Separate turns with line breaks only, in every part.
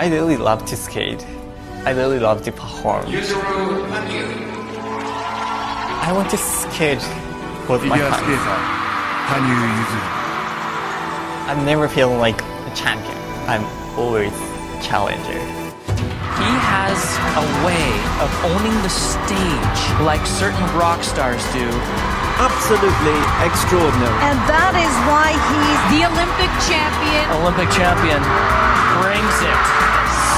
I really love to skate. I really love to perform. I want to skate with my hands. I'm never feeling like a champion. I'm always challenger.
He has a way of owning the stage like certain rock stars do.
Absolutely extraordinary.
And that is why he's
The Olympic champion.
Olympic champion brings it.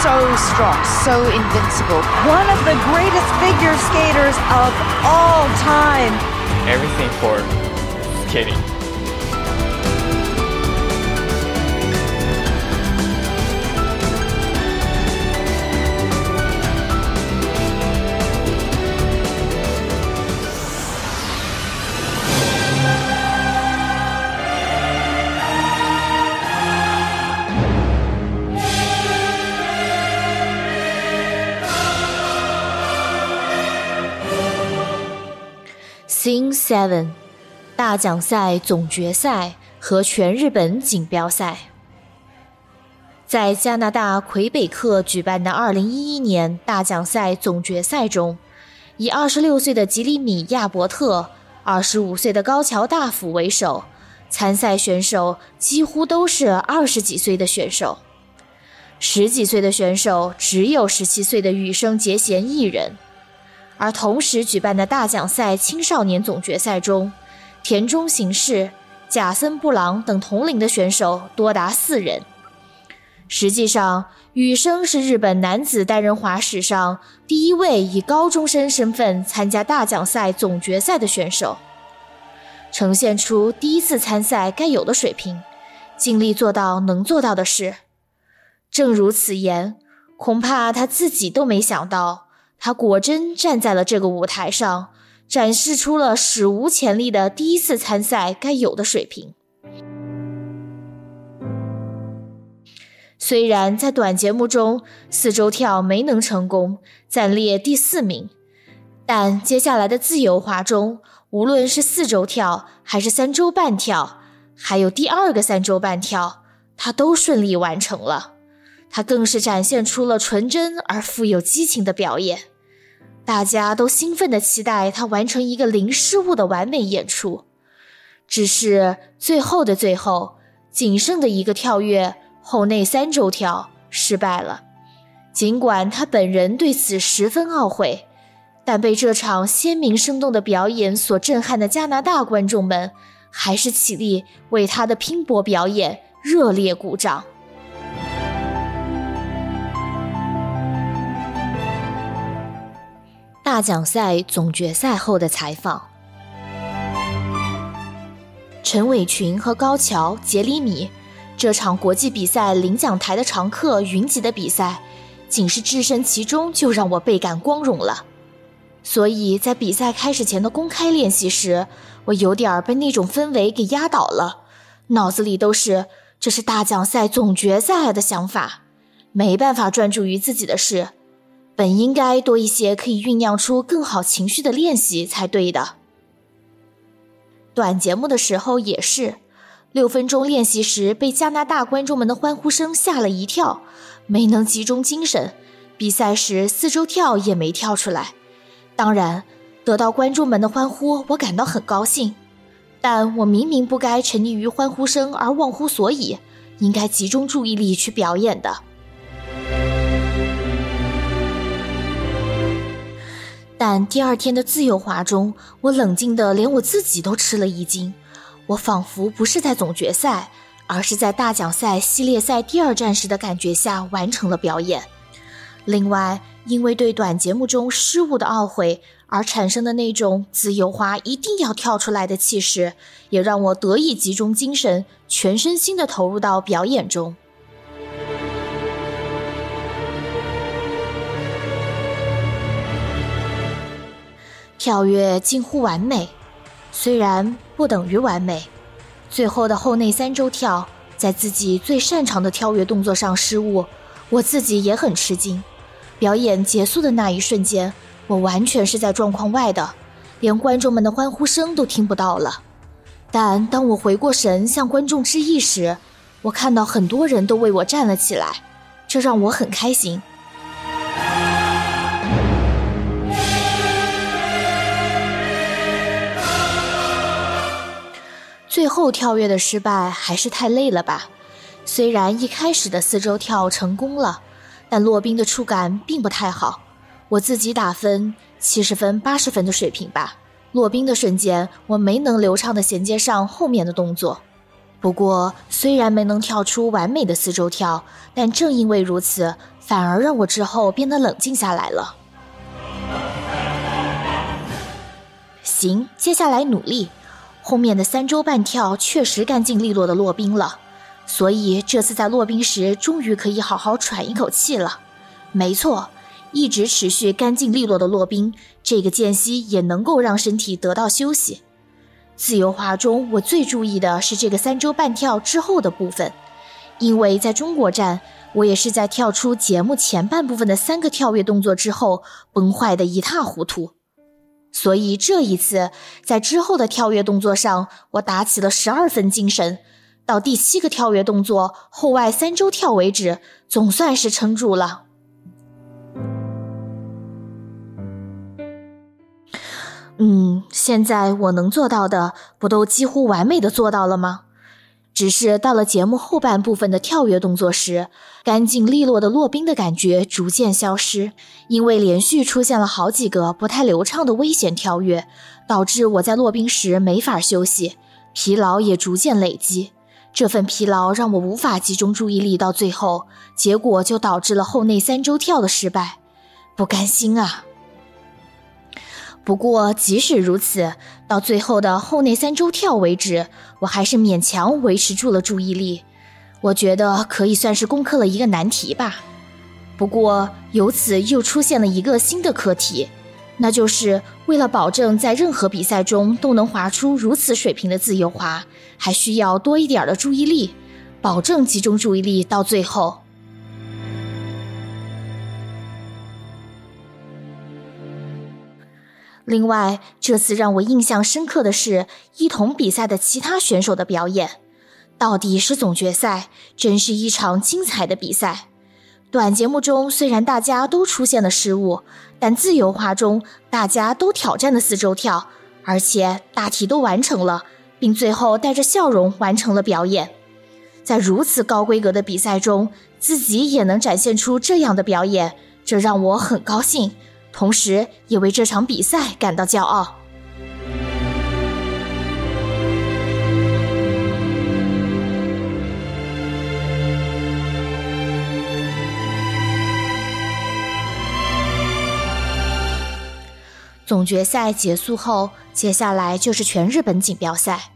so strong, so invincible. One of the greatest figure skaters of all time.
Everything for skating.
Scene Seven，大奖赛总决赛和全日本锦标赛。在加拿大魁北克举办的2011年大奖赛总决赛中，以26岁的吉里米亚伯特、25岁的高桥大辅为首，参赛选手几乎都是二十几岁的选手。十几岁的选手只有17岁的羽生结弦一人。而同时举办的大奖赛青少年总决赛中，田中行士、贾森布朗等同龄的选手多达四人。实际上，羽生是日本男子单人滑史上第一位以高中生身份参加大奖赛总决赛的选手，呈现出第一次参赛该有的水平，尽力做到能做到的事。正如此言，恐怕他自己都没想到。他果真站在了这个舞台上，展示出了史无前例的第一次参赛该有的水平。虽然在短节目中四周跳没能成功，暂列第四名，但接下来的自由滑中，无论是四周跳还是三周半跳，还有第二个三周半跳，他都顺利完成了。他更是展现出了纯真而富有激情的表演，大家都兴奋地期待他完成一个零失误的完美演出。只是最后的最后，仅剩的一个跳跃后内三周跳失败了。尽管他本人对此十分懊悔，但被这场鲜明生动的表演所震撼的加拿大观众们，还是起立为他的拼搏表演热烈鼓掌。大奖赛总决赛后的采访，陈伟群和高桥、杰里米这场国际比赛领奖台的常客云集的比赛，仅是置身其中就让我倍感光荣了。所以在比赛开始前的公开练习时，我有点被那种氛围给压倒了，脑子里都是这是大奖赛总决赛的想法，没办法专注于自己的事。本应该多一些可以酝酿出更好情绪的练习才对的。短节目的时候也是，六分钟练习时被加拿大观众们的欢呼声吓了一跳，没能集中精神。比赛时四周跳也没跳出来。当然，得到观众们的欢呼，我感到很高兴。但我明明不该沉溺于欢呼声而忘乎所以，应该集中注意力去表演的。但第二天的自由滑中，我冷静的连我自己都吃了一惊。我仿佛不是在总决赛，而是在大奖赛系列赛第二战时的感觉下完成了表演。另外，因为对短节目中失误的懊悔而产生的那种自由滑一定要跳出来的气势，也让我得以集中精神，全身心的投入到表演中。跳跃近乎完美，虽然不等于完美。最后的后内三周跳，在自己最擅长的跳跃动作上失误，我自己也很吃惊。表演结束的那一瞬间，我完全是在状况外的，连观众们的欢呼声都听不到了。但当我回过神向观众致意时，我看到很多人都为我站了起来，这让我很开心。最后跳跃的失败还是太累了吧？虽然一开始的四周跳成功了，但落冰的触感并不太好。我自己打分七十分、八十分的水平吧。落冰的瞬间，我没能流畅的衔接上后面的动作。不过，虽然没能跳出完美的四周跳，但正因为如此，反而让我之后变得冷静下来了。行，接下来努力。后面的三周半跳确实干净利落的落冰了，所以这次在落冰时终于可以好好喘一口气了。没错，一直持续干净利落的落冰，这个间隙也能够让身体得到休息。自由滑中，我最注意的是这个三周半跳之后的部分，因为在中国站，我也是在跳出节目前半部分的三个跳跃动作之后崩坏的一塌糊涂。所以这一次，在之后的跳跃动作上，我打起了十二分精神，到第七个跳跃动作后外三周跳为止，总算是撑住了。嗯，现在我能做到的，不都几乎完美的做到了吗？只是到了节目后半部分的跳跃动作时，干净利落的落冰的感觉逐渐消失，因为连续出现了好几个不太流畅的危险跳跃，导致我在落冰时没法休息，疲劳也逐渐累积。这份疲劳让我无法集中注意力到最后，结果就导致了后内三周跳的失败，不甘心啊！不过，即使如此，到最后的后内三周跳为止，我还是勉强维持住了注意力。我觉得可以算是攻克了一个难题吧。不过，由此又出现了一个新的课题，那就是为了保证在任何比赛中都能滑出如此水平的自由滑，还需要多一点的注意力，保证集中注意力到最后。另外，这次让我印象深刻的是一同比赛的其他选手的表演。到底是总决赛，真是一场精彩的比赛。短节目中虽然大家都出现了失误，但自由滑中大家都挑战了四周跳，而且大体都完成了，并最后带着笑容完成了表演。在如此高规格的比赛中，自己也能展现出这样的表演，这让我很高兴。同时，也为这场比赛感到骄傲。总决赛结束后，接下来就是全日本锦标赛。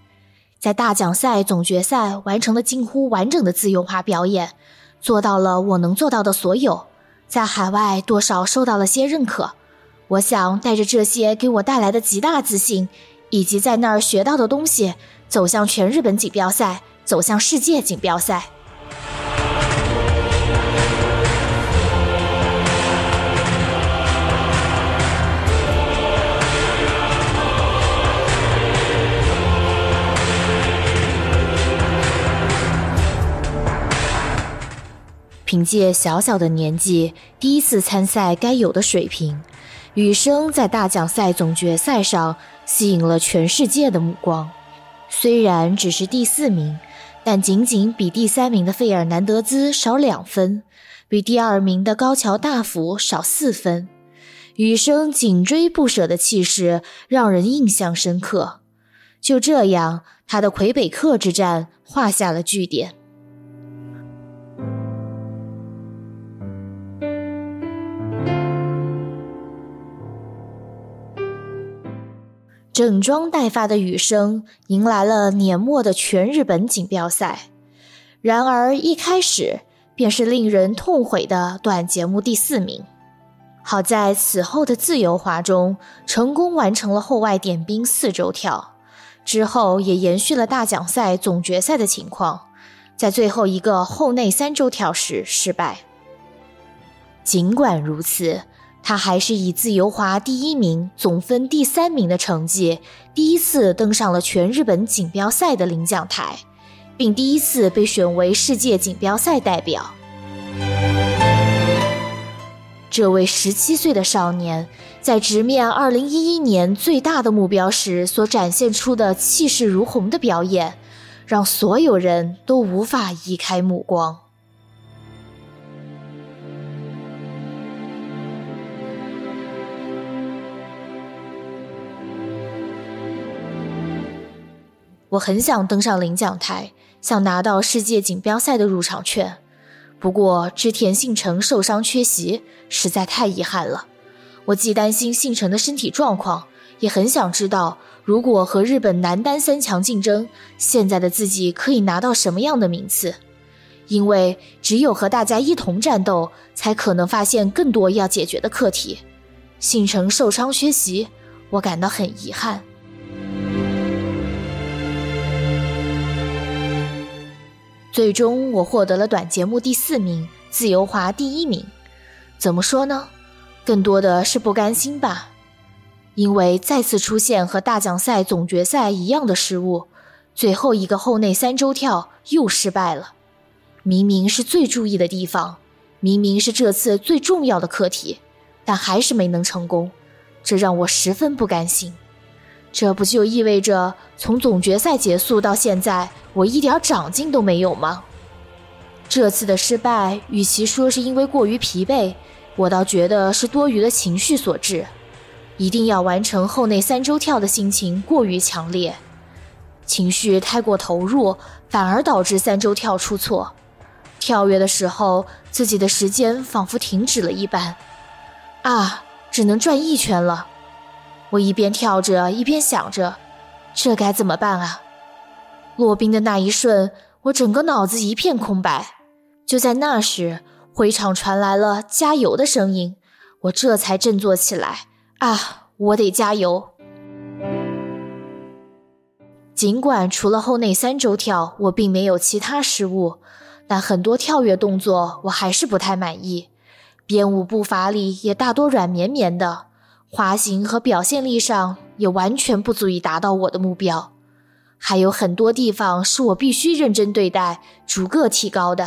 在大奖赛总决赛完成了近乎完整的自由滑表演，做到了我能做到的所有。在海外多少受到了些认可，我想带着这些给我带来的极大自信，以及在那儿学到的东西，走向全日本锦标赛，走向世界锦标赛。凭借小小的年纪，第一次参赛该有的水平，羽生在大奖赛总决赛上吸引了全世界的目光。虽然只是第四名，但仅仅比第三名的费尔南德兹少两分，比第二名的高桥大辅少四分。羽生紧追不舍的气势让人印象深刻。就这样，他的魁北克之战画下了句点。整装待发的羽生迎来了年末的全日本锦标赛，然而一开始便是令人痛悔的短节目第四名。好在此后的自由滑中成功完成了后外点冰四周跳，之后也延续了大奖赛总决赛的情况，在最后一个后内三周跳时失败。尽管如此。他还是以自由滑第一名、总分第三名的成绩，第一次登上了全日本锦标赛的领奖台，并第一次被选为世界锦标赛代表。这位十七岁的少年，在直面二零一一年最大的目标时所展现出的气势如虹的表演，让所有人都无法移开目光。我很想登上领奖台，想拿到世界锦标赛的入场券。不过织田信成受伤缺席，实在太遗憾了。我既担心信成的身体状况，也很想知道，如果和日本男单三强竞争，现在的自己可以拿到什么样的名次。因为只有和大家一同战斗，才可能发现更多要解决的课题。信成受伤缺席，我感到很遗憾。最终，我获得了短节目第四名，自由滑第一名。怎么说呢？更多的是不甘心吧。因为再次出现和大奖赛总决赛一样的失误，最后一个后内三周跳又失败了。明明是最注意的地方，明明是这次最重要的课题，但还是没能成功，这让我十分不甘心。这不就意味着从总决赛结束到现在，我一点长进都没有吗？这次的失败，与其说是因为过于疲惫，我倒觉得是多余的情绪所致。一定要完成后内三周跳的心情过于强烈，情绪太过投入，反而导致三周跳出错。跳跃的时候，自己的时间仿佛停止了一般。啊，只能转一圈了。我一边跳着，一边想着，这该怎么办啊？落冰的那一瞬，我整个脑子一片空白。就在那时，会场传来了“加油”的声音，我这才振作起来。啊，我得加油！尽管除了后内三周跳，我并没有其他失误，但很多跳跃动作我还是不太满意，编舞步伐里也大多软绵绵的。滑行和表现力上也完全不足以达到我的目标，还有很多地方是我必须认真对待、逐个提高的。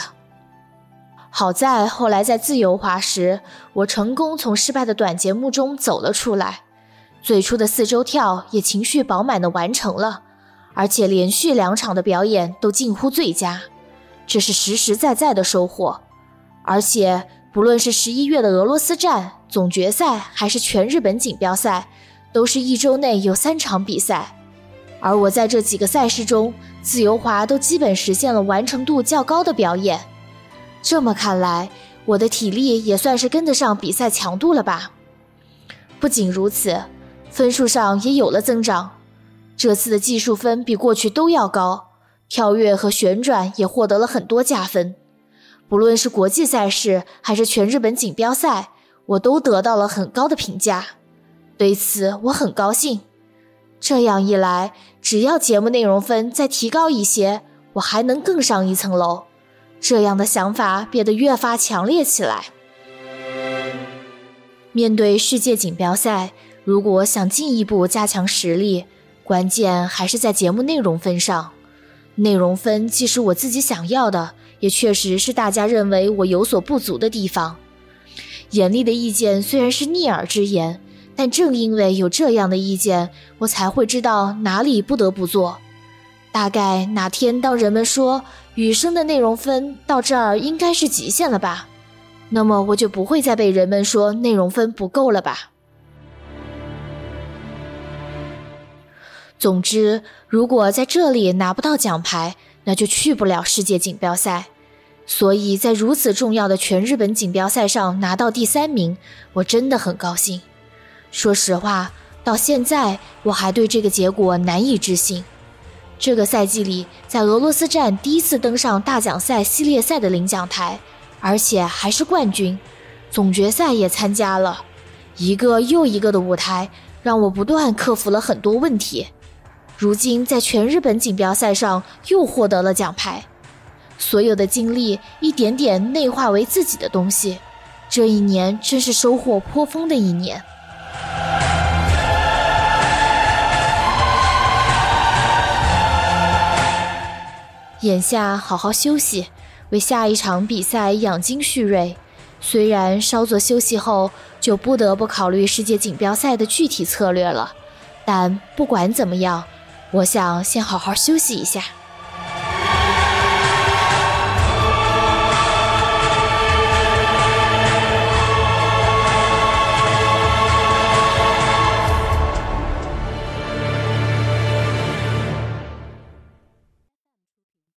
好在后来在自由滑时，我成功从失败的短节目中走了出来，最初的四周跳也情绪饱满地完成了，而且连续两场的表演都近乎最佳，这是实实在在的收获，而且。不论是十一月的俄罗斯站总决赛，还是全日本锦标赛，都是一周内有三场比赛。而我在这几个赛事中，自由滑都基本实现了完成度较高的表演。这么看来，我的体力也算是跟得上比赛强度了吧？不仅如此，分数上也有了增长。这次的技术分比过去都要高，跳跃和旋转也获得了很多加分。不论是国际赛事还是全日本锦标赛，我都得到了很高的评价，对此我很高兴。这样一来，只要节目内容分再提高一些，我还能更上一层楼。这样的想法变得越发强烈起来。面对世界锦标赛，如果想进一步加强实力，关键还是在节目内容分上。内容分既是我自己想要的。也确实是大家认为我有所不足的地方。严厉的意见虽然是逆耳之言，但正因为有这样的意见，我才会知道哪里不得不做。大概哪天当人们说雨声的内容分到这儿应该是极限了吧，那么我就不会再被人们说内容分不够了吧。总之，如果在这里拿不到奖牌，那就去不了世界锦标赛，所以在如此重要的全日本锦标赛上拿到第三名，我真的很高兴。说实话，到现在我还对这个结果难以置信。这个赛季里，在俄罗斯站第一次登上大奖赛系列赛的领奖台，而且还是冠军，总决赛也参加了，一个又一个的舞台让我不断克服了很多问题。如今在全日本锦标赛上又获得了奖牌，所有的经历一点点内化为自己的东西，这一年真是收获颇丰的一年。眼下好好休息，为下一场比赛养精蓄锐。虽然稍作休息后就不得不考虑世界锦标赛的具体策略了，但不管怎么样，我想先好好休息一下。